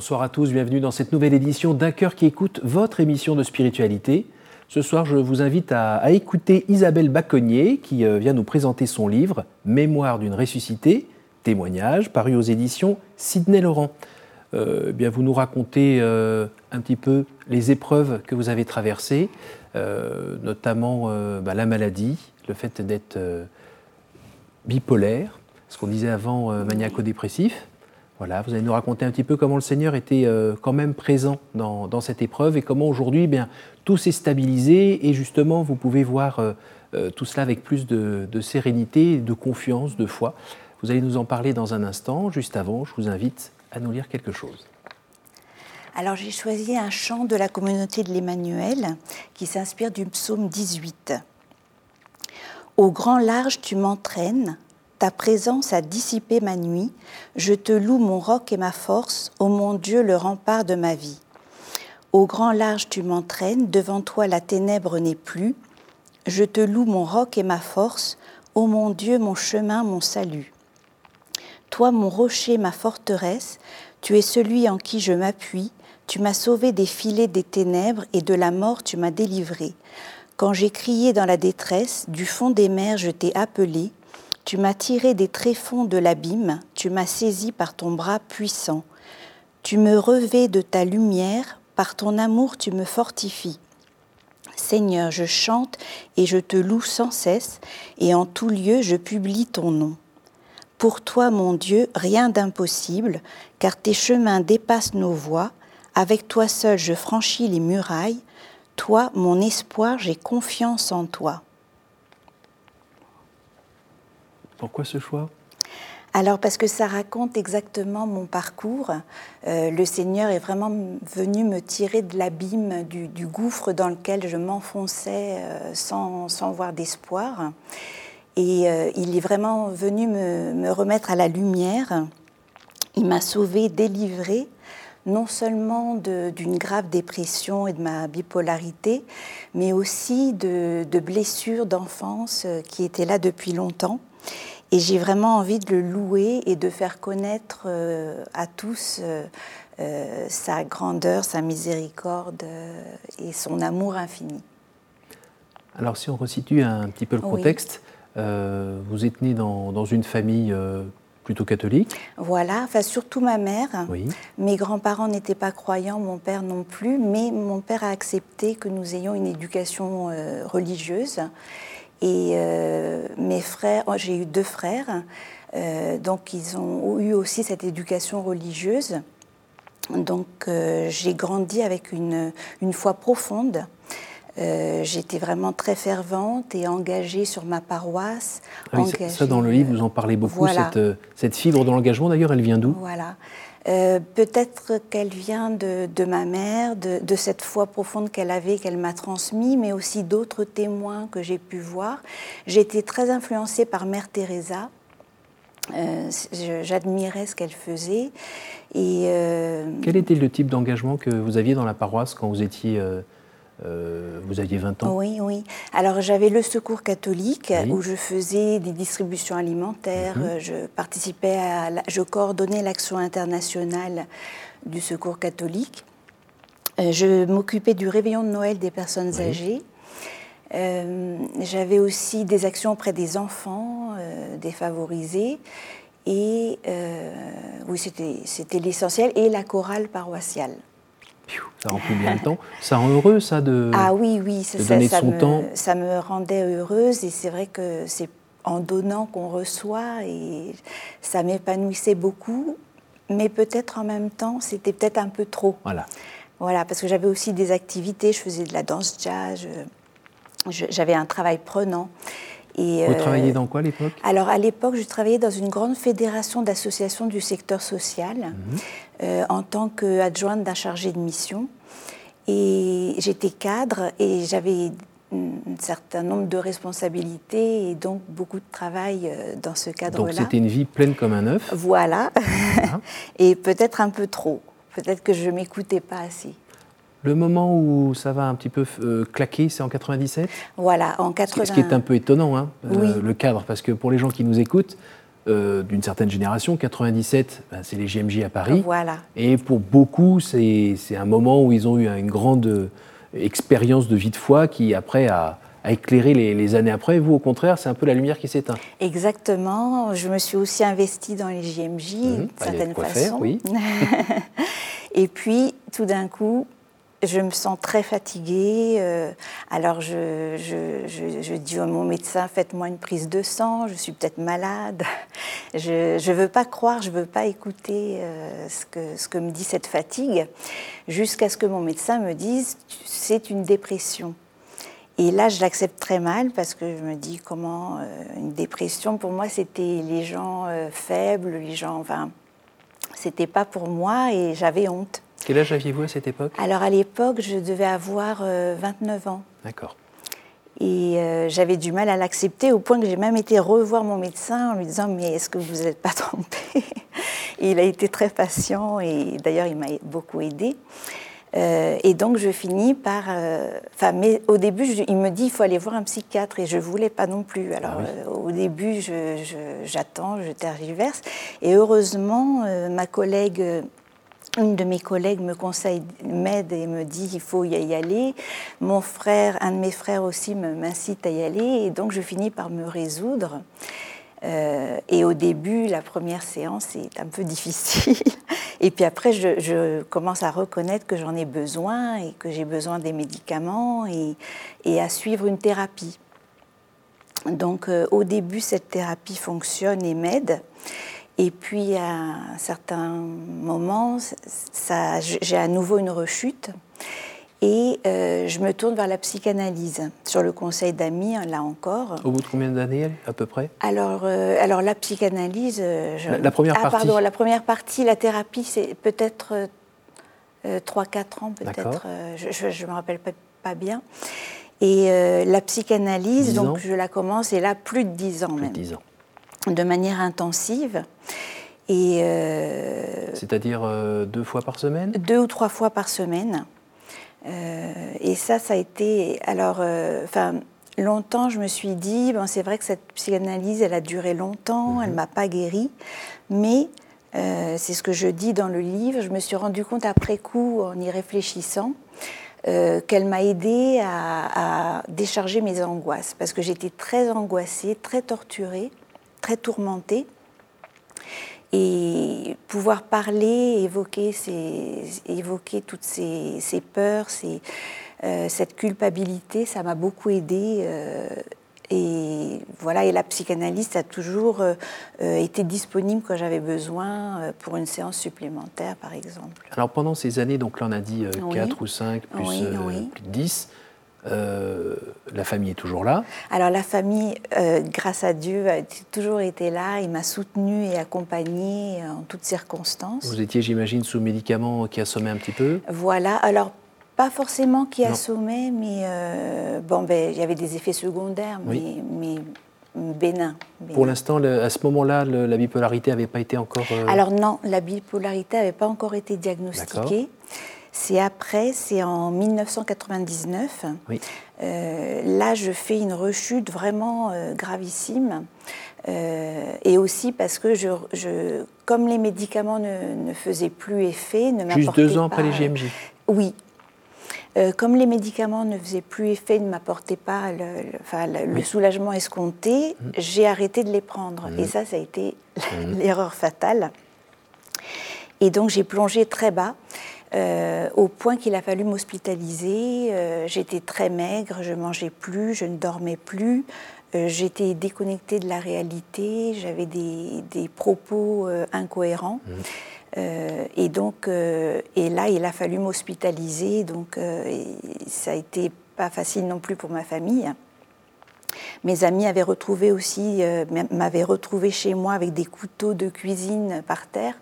Bonsoir à tous, bienvenue dans cette nouvelle édition d'un cœur qui écoute votre émission de spiritualité. Ce soir, je vous invite à, écouter Isabelle Baconnier qui euh, vient nous présenter son livre Mémoire d'une ressuscitée, témoignage, paru aux éditions Sidney Laurent. Euh, eh bien, vous nous racontez euh, un petit peu les épreuves que vous avez traversées, notamment bah, la maladie, le fait d'être bipolaire, ce qu'on disait avant maniaco-dépressif. Voilà, vous allez nous raconter un petit peu comment le Seigneur était euh, quand même présent dans, cette épreuve et comment aujourd'hui, eh bien, tout s'est stabilisé et justement, vous pouvez voir euh, euh, tout cela avec plus de, sérénité, de confiance, de foi. Vous allez nous en parler dans un instant. Juste avant, je vous invite à nous lire quelque chose. Alors j'ai choisi un chant de la communauté de l'Emmanuel qui s'inspire du psaume 18. Au grand large tu m'entraînes, ta présence a dissipé ma nuit. Je te loue mon roc et ma force, ô mon Dieu, le rempart de ma vie. Au grand large tu m'entraînes, devant toi la ténèbre n'est plus. Je te loue mon roc et ma force, ô mon Dieu, mon chemin, mon salut. Toi, mon rocher, ma forteresse, tu es celui en qui je m'appuie. Tu m'as sauvé des filets des ténèbres et de la mort tu m'as délivré. Quand j'ai crié dans la détresse, du fond des mers je t'ai appelé. Tu m'as tiré des tréfonds de l'abîme, tu m'as saisi par ton bras puissant. Tu me revais de ta lumière, par ton amour tu me fortifies. Seigneur, je chante et je te loue sans cesse, et en tout lieu je publie ton nom. Pour toi, mon Dieu, rien d'impossible, car tes chemins dépassent nos voies. Avec toi seul je franchis les murailles. Toi, mon espoir, j'ai confiance en toi. Pourquoi ce choix? Alors parce que ça raconte exactement mon parcours. Euh, le Seigneur est vraiment venu me tirer de l'abîme, du, gouffre dans lequel je m'enfonçais euh, sans, voir d'espoir. Et euh, il est vraiment venu me, me remettre à la lumière. Il m'a sauvée, délivrée, non seulement d'une grave dépression et de ma bipolarité, mais aussi de, de blessures d'enfance qui étaient là depuis longtemps. Et j'ai vraiment envie de le louer et de faire connaître euh, à tous euh, euh, sa grandeur, sa miséricorde et son amour infini. Alors si on resitue un petit peu le contexte, vous êtes né dans, une famille plutôt catholique Voilà, enfin surtout ma mère. Oui. Mes grands-parents n'étaient pas croyants, mon père non plus, mais mon père a accepté que nous ayons une éducation religieuse. Et euh, mes frères, oh, j'ai eu deux frères, euh, donc ils ont eu aussi cette éducation religieuse. Donc euh, j'ai grandi avec une, une foi profonde. J'étais vraiment très fervente et engagée sur ma paroisse. Ah ça, dans le livre, vous en parlez beaucoup, cette, cette, fibre de l'engagement. D'ailleurs, elle vient d'où? Voilà. Euh, peut-être qu'elle vient de, ma mère, de, cette foi profonde qu'elle avait, qu'elle m'a transmis, mais aussi d'autres témoins que j'ai pu voir. J'ai été très influencée par Mère Teresa. Euh, j'admirais ce qu'elle faisait. Et, euh, Quel était le type d'engagement que vous aviez dans la paroisse quand vous étiez euh, vous aviez 20 ans Oui, oui. Alors j'avais le Secours catholique où je faisais des distributions alimentaires, mhm. euh, je participais à, je coordonnais l'action internationale du Secours catholique. Euh, je m'occupais du réveillon de Noël des personnes âgées. J'avais aussi des actions auprès des enfants défavorisés. Et oui, c'était l'essentiel. Et la chorale paroissiale ça remplit bien le temps. Ça rend heureux, ça, de, ah, oui, oui, ça, donner me, temps Ça me rendait heureuse et c'est vrai que c'est en donnant qu'on reçoit et ça m'épanouissait beaucoup, mais peut-être en même temps, c'était peut-être un peu trop. Voilà. Voilà, parce que j'avais aussi des activités, je faisais de la danse jazz, j'avais un travail prenant. Et, Vous travailliez euh, dans quoi à l'époque? Alors à l'époque, je travaillais dans une grande fédération d'associations du secteur social mhm. Euh, en tant qu'adjointe d'un chargé de mission. Et j'étais cadre et j'avais un certain nombre de responsabilités et donc beaucoup de travail euh, dans ce cadre-là. Donc c'était une vie pleine comme un œuf Voilà. et peut-être un peu trop. Peut-être que je ne m'écoutais pas assez. Le moment où ça va un petit peu euh, claquer, c'est en 97 Voilà, en 97. Ce qui est un peu étonnant, hein, euh, le cadre, parce que pour les gens qui nous écoutent, d'une certaine génération. 97, ben, c'est les JMJ à Paris. Voilà. Et pour beaucoup, c'est un moment où ils ont eu une grande expérience de vie de foi qui, après, a, éclairé les, années après. Vous, au contraire, c'est un peu la lumière qui s'éteint. Exactement. Je me suis aussi investie dans les JMJ, mmh, d'une certaine façon. oui. Et puis, tout d'un coup, je me sens très fatiguée. Euh, alors je, je, dis à mon médecin, faites-moi une prise de sang, je suis peut-être malade. Je ne veux pas croire, je ne veux pas écouter euh, ce, que, ce que me dit cette fatigue, jusqu'à ce que mon médecin me dise, c'est une dépression. Et là, je l'accepte très mal parce que je me dis comment euh, une dépression, pour moi, c'était les gens faibles, les gens, enfin, c'était pas pour moi et j'avais honte. Quel âge aviez-vous à cette époque? Alors à l'époque, je devais avoir 29 euh, ans. D'accord. Et euh, j'avais du mal à l'accepter au point que j'ai même été revoir mon médecin en lui disant Mais est-ce que vous n'êtes pas trompé il a été très patient et d'ailleurs il m'a beaucoup aidé. Euh, et donc je finis par. Enfin, mais au début, il me dit il faut aller voir un psychiatre et je voulais pas non plus. Alors ah au début, j'attends, je, je, tergiverse. Et heureusement, ma collègue une de mes collègues me conseille, m'aide et me dit il faut y aller. Mon frère, un de mes frères aussi m'incite à y aller et donc je finis par me résoudre. Euh, et au début, la première séance est un peu difficile. Et puis après, je, commence à reconnaître que j'en ai besoin et que j'ai besoin des médicaments et, à suivre une thérapie. Donc euh, au début, cette thérapie fonctionne et m'aide. Et puis à un certain moment, j'ai à nouveau une rechute. Et euh, je me tourne vers la psychanalyse, sur le conseil d'amis, hein, là encore. Au bout de combien d'années, à peu près? Alors, euh, alors, la psychanalyse... Euh, la, première ah, partie pardon, la première partie, la thérapie, c'est peut-être 3-4 ans, peut-être. je ne me rappelle pas, bien. Et la psychanalyse, donc je la commence, et là, plus de 10 ans plus même. De 10 ans de manière intensive. Et euh, C'est-à-dire euh, deux fois par semaine? Deux ou trois fois par semaine. Euh, et ça, ça a été. Alors, enfin, longtemps, je me suis dit, bon, c'est vrai que cette psychanalyse, elle a duré longtemps, elle ne mhm. m'a pas guérie, mais c'est ce que je dis dans le livre. Je me suis rendu compte après coup, en y réfléchissant, qu'elle m'a aidé à, à, décharger mes angoisses, parce que j'étais très angoissée, très torturée très tourmentée. Et pouvoir parler, évoquer, évoquer toutes ces, peurs, euh, cette culpabilité, ça m'a beaucoup aidé. Euh, et voilà, et la psychanalyste a toujours euh, été disponible quand j'avais besoin pour une séance supplémentaire, par exemple. Alors pendant ces années, donc là on a dit 4 ou 5, plus, plus de 10, euh, la famille est toujours là Alors la famille, euh, grâce à Dieu, a toujours été là. Il m'a soutenue et accompagnée en toutes circonstances. Vous étiez, j'imagine, sous médicaments qui assommaient un petit peu? Voilà. Alors pas forcément qui assommaient, mais euh, bon, ben, il y avait des effets secondaires, mais, mais bénins. Pour l'instant, à ce moment-là, la bipolarité n'avait pas été encore... Alors non, la bipolarité n'avait pas encore été diagnostiquée. C'est après, c'est en 1999. Euh, là, je fais une rechute vraiment euh, gravissime. Euh, et aussi parce que, je, comme les médicaments ne, faisaient plus effet, ne Juste deux ans après les GMJ Oui. comme les médicaments ne faisaient plus effet, ne m'apportaient pas le, soulagement escompté, mmh. j'ai arrêté de les prendre. Mmh. Et ça, ça a été mmh. l'erreur fatale. Et donc j'ai plongé très bas. Euh, au point qu'il a fallu m'hospitaliser. Euh, j'étais très maigre, je mangeais plus, je ne dormais plus, euh, j'étais déconnectée de la réalité, j'avais des, propos incohérents. Mmh. et donc, et là, il a fallu m'hospitaliser, donc ça a été pas facile non plus pour ma famille. Mes amis avaient retrouvé aussi, euh, m'avaient retrouvé chez moi avec des couteaux de cuisine par terre,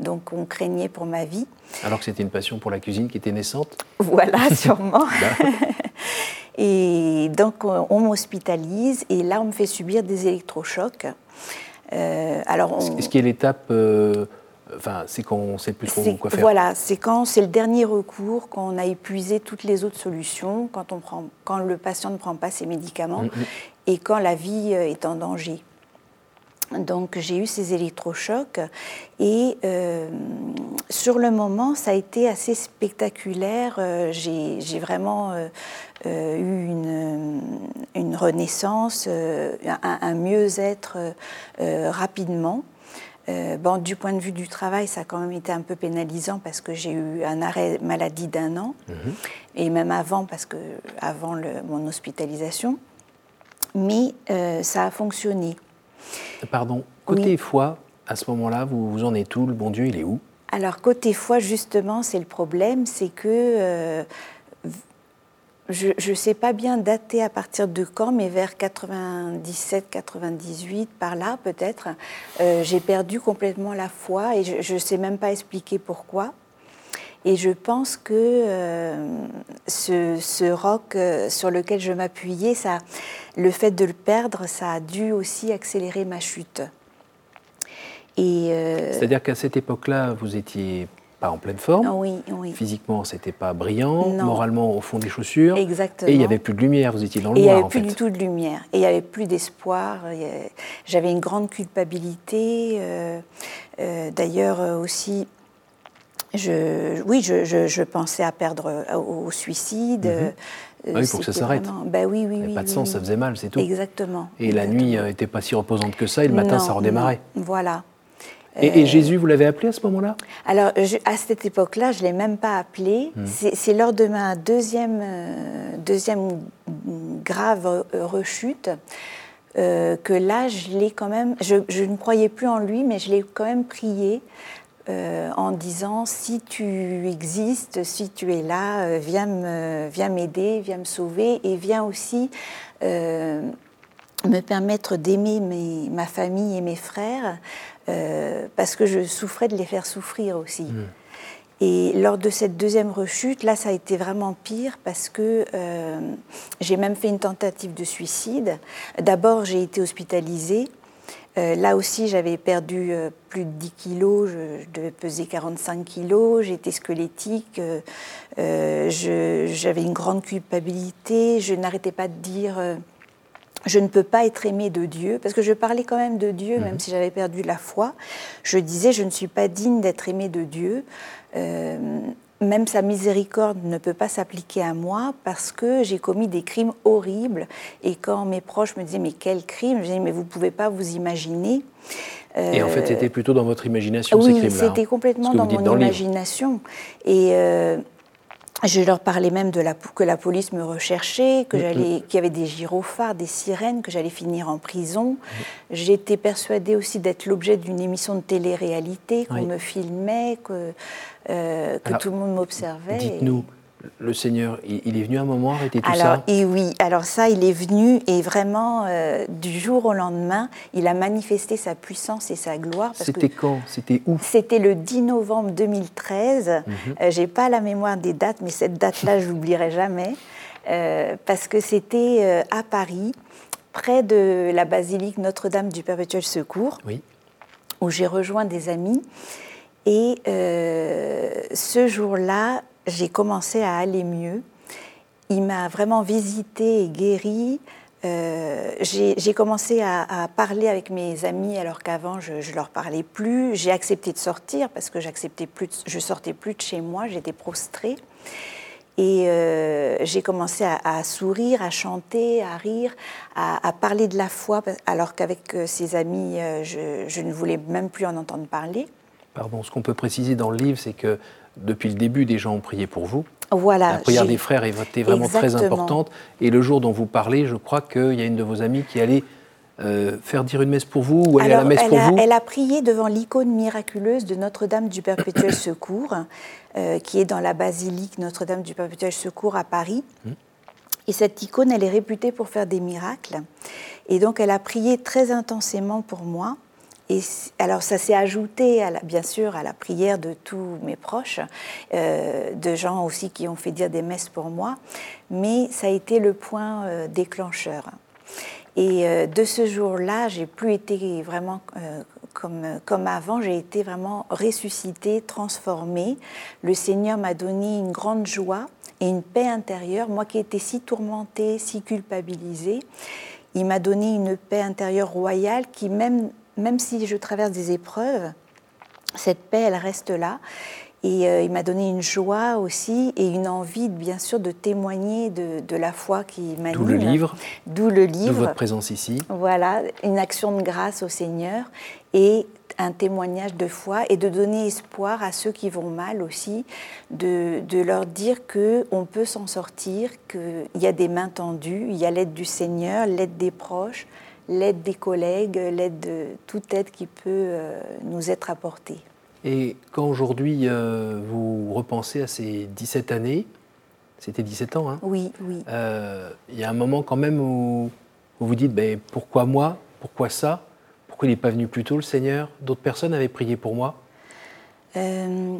donc on craignait pour ma vie. Alors que c'était une passion pour la cuisine qui était naissante Voilà, sûrement. et donc on m'hospitalise et là on me fait subir des électrochocs. Euh, alors Ce qui est l'étape euh, Enfin, c'est quand on ne sait plus trop quoi faire. Voilà, c'est quand c'est le dernier recours, quand on a épuisé toutes les autres solutions, quand, on prend, quand le patient ne prend pas ses médicaments mm, mm. Et quand la vie euh, est en danger. Donc j'ai eu ces électrochocs et euh, sur le moment ça a été assez spectaculaire. Euh, j'ai vraiment euh, eu une, renaissance, un, mieux-être rapidement. bon, du point de vue du travail, ça a quand même été un peu pénalisant parce que j'ai eu un arrêt maladie d'un an, mhm. et même avant, parce que avant mon hospitalisation. Mais ça a fonctionné. Pardon, côté foi, à ce moment-là, vous, vous en êtes où? Le bon Dieu, il est où? Alors, côté foi, justement, c'est le problème, c'est que euh, je ne sais pas bien dater à partir de quand, mais vers 97, 98, par là peut-être, euh, j'ai perdu complètement la foi et je ne sais même pas expliquer pourquoi. Et je pense que euh, ce, ce, roc sur lequel je m'appuyais, ça, le fait de le perdre, ça a dû aussi accélérer ma chute. Euh, C'est-à-dire qu'à cette époque-là, vous étiez pas en pleine forme. Oui, oui. Physiquement, c'était pas brillant. Moralement, au fond des chaussures. Exactement. Et il n'y avait plus de lumière. Vous étiez dans le noir. Il n'y avait plus du tout de lumière. Et il n'y avait plus d'espoir. J'avais une grande culpabilité. Euh, euh, d'ailleurs aussi, je, oui, je, pensais à perdre au, suicide. Mhm. Ah oui, pour que ça s'arrête. Ben oui, oui, oui. Pas de sens, ça faisait mal, c'est tout. Exactement. Et la nuit n'était pas si reposante que ça, et le matin, ça redémarrait. Voilà. Et, euh, Jésus, vous l'avez appelé à ce moment-là? Alors, à cette époque-là, je ne l'ai même pas appelé. Hmm. C'est lors de ma deuxième, euh, deuxième grave rechute euh, que là, je l'ai quand même. Je, ne croyais plus en lui, mais je l'ai quand même prié euh, en disant si tu existes, si tu es là, euh, viens m'aider, viens me sauver et viens aussi euh, me permettre d'aimer ma famille et mes frères parce que je souffrais de les faire souffrir aussi. Et lors de cette deuxième rechute, là, ça a été vraiment pire parce que j'ai même fait une tentative de suicide. D'abord, j'ai été hospitalisée. Euh, là aussi, j'avais perdu euh, plus de 10 kilos, je, devais peser 45 kilos, j'étais squelettique, euh, j'avais une grande culpabilité, je n'arrêtais pas de dire je ne peux pas être aimée de Dieu, parce que je parlais quand même de Dieu, même mhm. si j'avais perdu la foi. Je disais je ne suis pas digne d'être aimée de Dieu même sa miséricorde ne peut pas s'appliquer à moi parce que j'ai commis des crimes horribles. Et quand mes proches me disaient mais quel crime, je disais mais vous ne pouvez pas vous imaginer. Et en fait, c'était plutôt dans votre imagination oui, ces crimes-là. Oui, c'était complètement dans mon imagination. Et euh, je leur parlais même de la, que la police me recherchait, que j'allais, qu'il y avait des gyrophares, des sirènes, que j'allais finir en prison. J'étais persuadée aussi d'être l'objet d'une émission de télé-réalité, qu'on me filmait, que, euh, que tout le monde m'observait. Dites-nous, le Seigneur, il est venu un moment arrêter tout alors, ça Et oui, alors ça, il est venu et vraiment, euh, du jour au lendemain, il a manifesté sa puissance et sa gloire. C'était quand? C'était où? C'était le 10 novembre 2013. Mhm. Euh, j'ai pas la mémoire des dates, mais cette date-là, je l'oublierai jamais. Euh, parce que c'était à Paris, près de la basilique Notre-Dame du Perpétuel Secours, oui. où j'ai rejoint des amis. Et ce jour-là, j'ai commencé à aller mieux. Il m'a vraiment visité et guéri. Euh, j'ai commencé à, parler avec mes amis alors qu'avant je, ne leur parlais plus. J'ai accepté de sortir parce que j'acceptais plus, je sortais plus de chez moi, j'étais prostrée. Et euh, j'ai commencé à, sourire, à chanter, à rire, à, parler de la foi, alors qu'avec euh, ses amis, je, je, ne voulais même plus en entendre parler. Pardon, ce qu'on peut préciser dans le livre, c'est que depuis le début, des gens ont prié pour vous. Voilà. La prière des frères est vraiment très importante. Et le jour dont vous parlez, je crois qu'il y a une de vos amies qui allait euh, faire dire une messe pour vous ou aller à la messe pour vous Elle a prié devant l'icône miraculeuse de Notre-Dame du Perpétuel Secours, euh, qui est dans la basilique Notre-Dame du Perpétuel Secours à Paris. Hmm. Et cette icône, elle est réputée pour faire des miracles. Et donc, elle a prié très intensément pour moi. Et alors ça s'est ajouté, bien sûr, à la prière de tous mes proches, euh, de gens aussi qui ont fait dire des messes pour moi, mais ça a été le point euh, déclencheur. Et euh, de ce jour-là, j'ai plus été vraiment comme, comme avant, j'ai été vraiment ressuscitée, transformée. Le Seigneur m'a donné une grande joie et une paix intérieure, moi qui étais si tourmentée, si culpabilisée. Il m'a donné une paix intérieure royale qui même même si je traverse des épreuves, cette paix, elle reste là. Et euh, il m'a donné une joie aussi et une envie, bien sûr, de témoigner de, la foi qui m'anime. D'où le livre. D'où le livre. De votre présence ici. Voilà, une action de grâce au Seigneur et un témoignage de foi et de donner espoir à ceux qui vont mal aussi, de, de leur dire que on peut s'en sortir, qu'il y a des mains tendues, il y a l'aide du Seigneur, l'aide des proches, l'aide des collègues, l'aide de toute aide qui peut euh, nous être apportée. Et quand aujourd'hui euh, vous repensez à ces 17 années, c'était 17 ans, hein Oui, oui. Euh, il y a un moment quand même où, vous vous dites ben, pourquoi moi Pourquoi ça Pourquoi il n'est pas venu plus tôt le Seigneur? D'autres personnes avaient prié pour moi? Euh,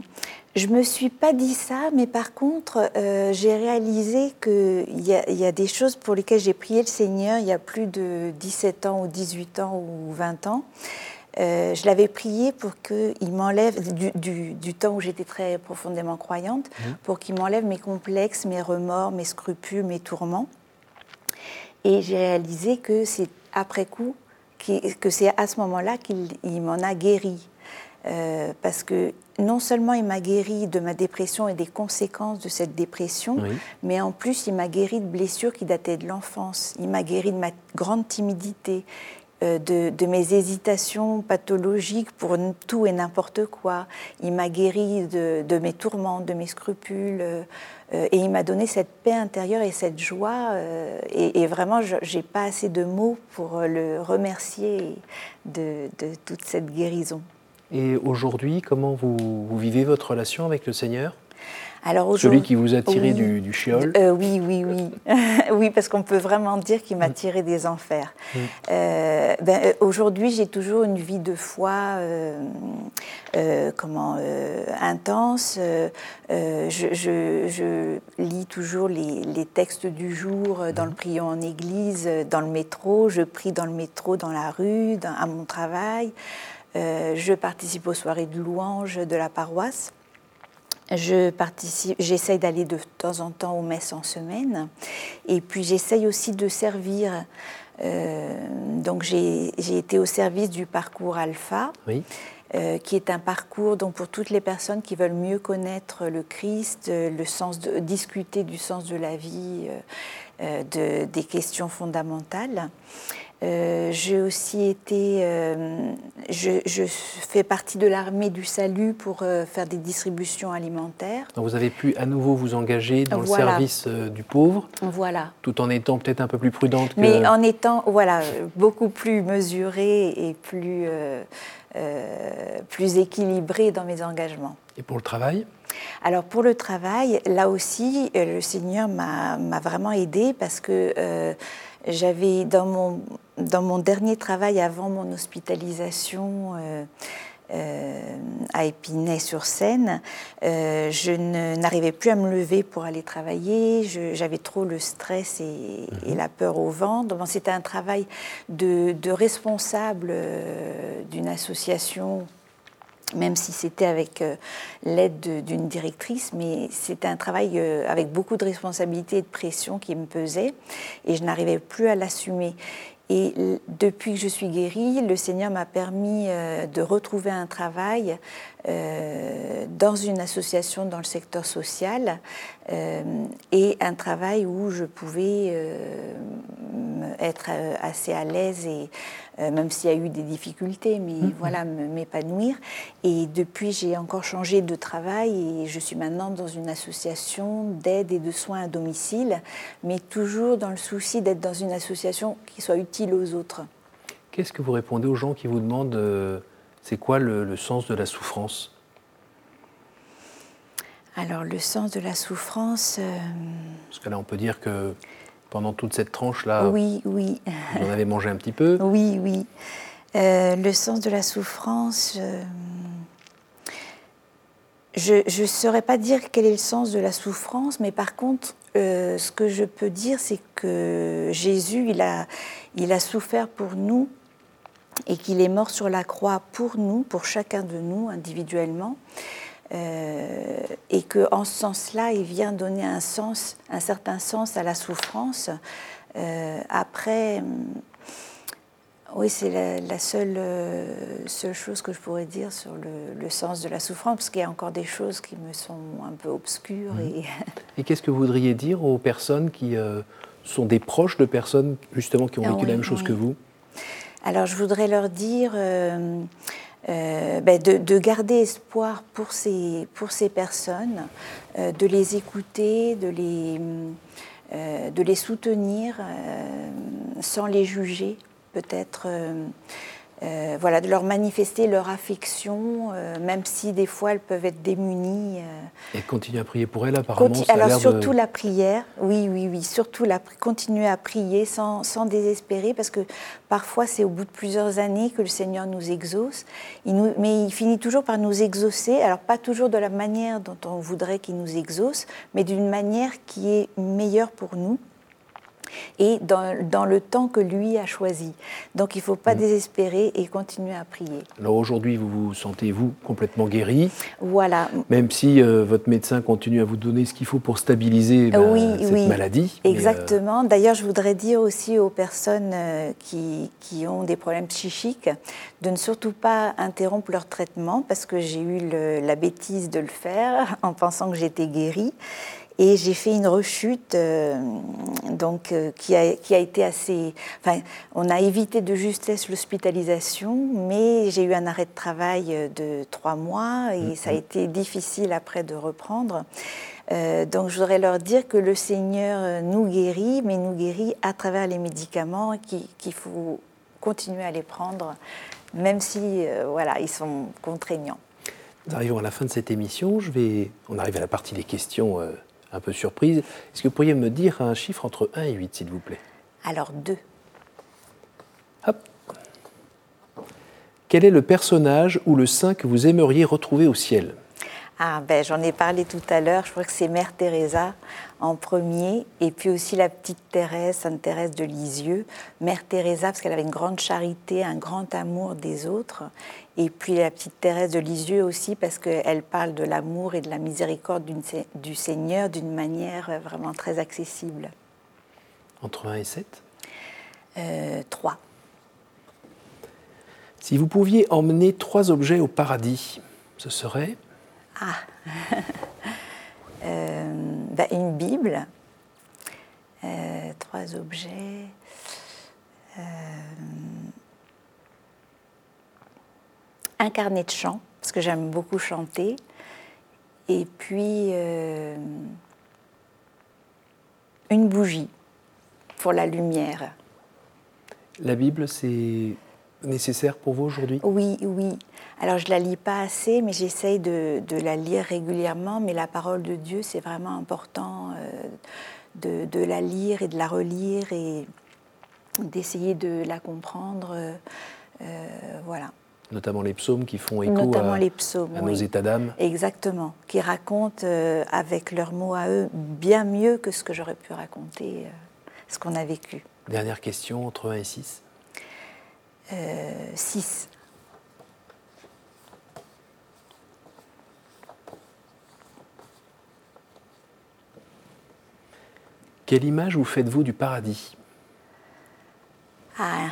je me suis pas dit ça, mais par contre, euh, j'ai réalisé qu'il y, y, a des choses pour lesquelles j'ai prié le Seigneur il y a plus de 17 ans ou 18 ans ou 20 ans. Euh, je l'avais prié pour qu'il m'enlève, du, temps où j'étais très profondément croyante, mmh. pour qu'il m'enlève mes complexes, mes remords, mes scrupules, mes tourments. Et j'ai réalisé que c'est après coup, que c'est à ce moment-là qu'il m'en a guéri. Euh, parce que non seulement il m'a guéri de ma dépression et des conséquences de cette dépression, mais en plus il m'a guéri de blessures qui dataient de l'enfance. Il m'a guéri de ma grande timidité. Euh, de, mes hésitations pathologiques pour tout et n'importe quoi. Il m'a guéri de, mes tourments, de mes scrupules, euh, et il m'a donné cette paix intérieure et cette joie. Euh, et, vraiment, je n'ai pas assez de mots pour le remercier de, toute cette guérison. Et aujourd'hui, comment vous vivez votre relation avec le Seigneur? Alors Celui qui vous a tiré du, du, euh, Oui, oui, oui. oui, parce qu'on peut vraiment dire qu'il m'a mm. tiré des enfers. Mm. Euh, ben, euh, aujourd'hui, j'ai toujours une vie de foi comment, intense. Je, lis toujours les, textes du jour dans le mm. prion en église, dans le métro. Je prie dans le métro, dans la rue, à mon travail. Je participe aux soirées de louanges de la paroisse. Je participe, j'essaye d'aller de temps en temps aux messes en semaine, et puis j'essaye aussi de servir. Euh, donc j'ai été au service du parcours Alpha, euh, qui est un parcours donc pour toutes les personnes qui veulent mieux connaître le Christ, le sens de discuter du sens de la vie, euh, de, des questions fondamentales. Euh, j'ai aussi été, euh, je, fais partie de l'armée du salut pour euh, faire des distributions alimentaires. Donc vous avez pu à nouveau vous engager dans le service du pauvre, voilà. tout en étant peut-être un peu plus prudente. Que... Mais en étant, voilà, beaucoup plus mesurée et plus, plus équilibrée dans mes engagements. Et pour le travail? Alors pour le travail, là aussi, le Seigneur m'a vraiment aidée parce que j'avais dans mon, dans mon dernier travail avant mon hospitalisation euh, euh, à Épinay-sur-Seine, euh, je n'arrivais plus à me lever pour aller travailler. J'avais trop le stress et, mhm. la peur au ventre. C'était un travail de, de responsable d'une association même si c'était avec euh, l'aide d'une directrice, mais c'était un travail euh, avec beaucoup de responsabilités et de pression qui me pesait, et je n'arrivais plus à l'assumer. Et depuis que je suis guérie, le Seigneur m'a permis euh, de retrouver un travail dans une association dans le secteur social et un travail où je pouvais être assez à l'aise et même s'il y a eu des difficultés, mais mhm. voilà, m'épanouir. Et depuis, j'ai encore changé de travail et je suis maintenant dans une association d'aide et de soins à domicile, mais toujours dans le souci d'être dans une association qui soit utile aux autres. Qu'est-ce que vous répondez aux gens qui vous demandent euh, c'est quoi le, sens de la souffrance? Alors le sens de la souffrance. Euh, Parce que là, on peut dire que pendant toute cette tranche-là Oui, oui. Vous en avez mangé un petit peu Oui, oui. Euh, le sens de la souffrance. Euh, je ne saurais pas dire quel est le sens de la souffrance, mais par contre, euh, ce que je peux dire, c'est que Jésus, il a, il a souffert pour nous et qu'il est mort sur la croix pour nous, pour chacun de nous individuellement. Euh, et que en ce sens-là, il vient donner un sens, un certain sens à la souffrance. Euh, après, Oui, c'est la, seule, seule chose que je pourrais dire sur le, sens de la souffrance, parce qu'il y a encore des choses qui me sont un peu obscures. Mhm. Et, et qu'est-ce que vous voudriez dire aux personnes qui sont des proches de personnes justement qui ont vécu ah la même chose que vous? Alors je voudrais leur dire euh, euh, ben, de, garder espoir pour ces, personnes, euh, de les écouter, de les, de les soutenir sans les juger peut-être euh, voilà, de leur manifester leur affection, euh, même si des fois elles peuvent être démunies. Euh. Et continuer à prier pour elles, apparemment. alors surtout la prière, oui, oui, oui, surtout la, continuer à prier sans, sans désespérer, parce que parfois c'est au bout de plusieurs années que le Seigneur nous exauce, il nous, mais il finit toujours par nous exaucer, alors pas toujours de la manière dont on voudrait qu'il nous exauce, mais d'une manière qui est meilleure pour nous et dans, le temps que lui a choisi. Donc il ne faut pas mm. désespérer et continuer à prier. Alors aujourd'hui, vous vous sentez, vous, complètement guéri Voilà. Même si euh, votre médecin continue à vous donner ce qu'il faut pour stabiliser bah, cette maladie. Euh, Exactement. D'ailleurs, je voudrais dire aussi aux personnes euh, qui, qui, ont des problèmes psychiques de ne surtout pas interrompre leur traitement parce que j'ai eu la bêtise de le faire en pensant que j'étais guérie. Et j'ai fait une rechute euh, donc, euh, qui, a, qui, a, été assez. Enfin, on a évité de justesse l'hospitalisation, mais j'ai eu un arrêt de travail de trois mois et ça a été difficile après de reprendre. Euh, donc je voudrais leur dire que le Seigneur nous guérit, mais nous guérit à travers les médicaments, qu'il faut continuer à les prendre, même si voilà, ils sont contraignants. Nous arrivons à la fin de cette émission. Je vais, on arrive à la partie des questions un peu surprise. Est-ce que vous pourriez me dire un chiffre entre 1 et 8, s'il vous plaît? Alors 2. Hop. Quel est le personnage ou le saint que vous aimeriez retrouver au ciel? Ah, ben, J'en ai parlé tout à l'heure, je crois que c'est Mère Teresa en premier, et puis aussi la petite Thérèse, Sainte Thérèse de Lisieux. Mère Teresa, parce qu'elle avait une grande charité, un grand amour des autres, et puis la petite Thérèse de Lisieux aussi, parce qu'elle parle de l'amour et de la miséricorde du Seigneur d'une manière vraiment très accessible. Entre 1 et 7 euh, 3. Si vous pouviez emmener trois objets au paradis, ce serait? Ah euh, bah, Une Bible, euh, trois objets. Euh, un carnet de chant, parce que j'aime beaucoup chanter. Et puis une bougie pour la lumière. La Bible, c'est nécessaire pour vous aujourd'hui? Oui, oui. Alors je ne la lis pas assez, mais j'essaye de, la lire régulièrement. Mais la parole de Dieu, c'est vraiment important euh, de, la lire et de la relire et d'essayer de la comprendre. Euh, voilà. Notamment les psaumes qui font écho à, les psaumes, nos états d'âme. Exactement, qui racontent euh, avec leurs mots à eux bien mieux que ce que j'aurais pu raconter, ce qu'on a vécu. Dernière question, entre 1 et 6 6. Quelle image vous faites-vous du paradis? Ah,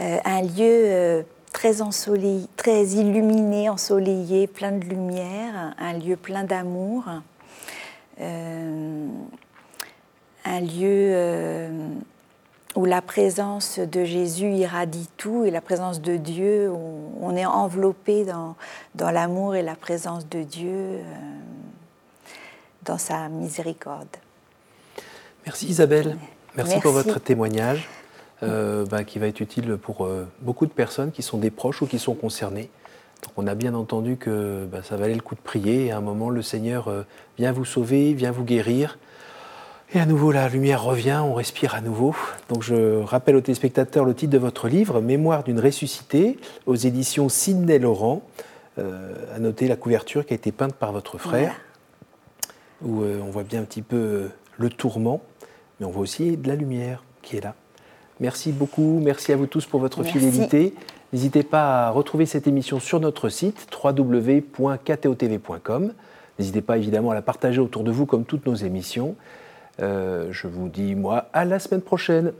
euh, Un lieu euh, très ensoleillé, très illuminé, ensoleillé, plein de lumière, un lieu plein d'amour, euh, un lieu où la présence de Jésus irradie tout et la présence de Dieu, où on est enveloppé dans, dans l'amour et la présence de Dieu, dans sa miséricorde. Merci Isabelle. Merci, pour votre témoignage euh, bah, qui va être utile pour euh, beaucoup de personnes qui sont des proches ou qui sont concernées. Donc on a bien entendu que bah, ça valait le coup de prier et à un moment le Seigneur euh, vient vous sauver, vient vous guérir. Et à nouveau la lumière revient, on respire à nouveau. Donc je rappelle aux téléspectateurs le titre de votre livre, Mémoire d'une ressuscitée, aux éditions Sidney Laurent. à noter la couverture qui a été peinte par votre frère, où on voit bien un petit peu le tourment mais on voit aussi de la lumière qui est là. Merci beaucoup, merci à vous tous pour votre fidélité. N'hésitez pas à retrouver cette émission sur notre site www.ktotv.com. N'hésitez pas évidemment à la partager autour de vous comme toutes nos émissions. Euh, je vous dis moi à la semaine prochaine.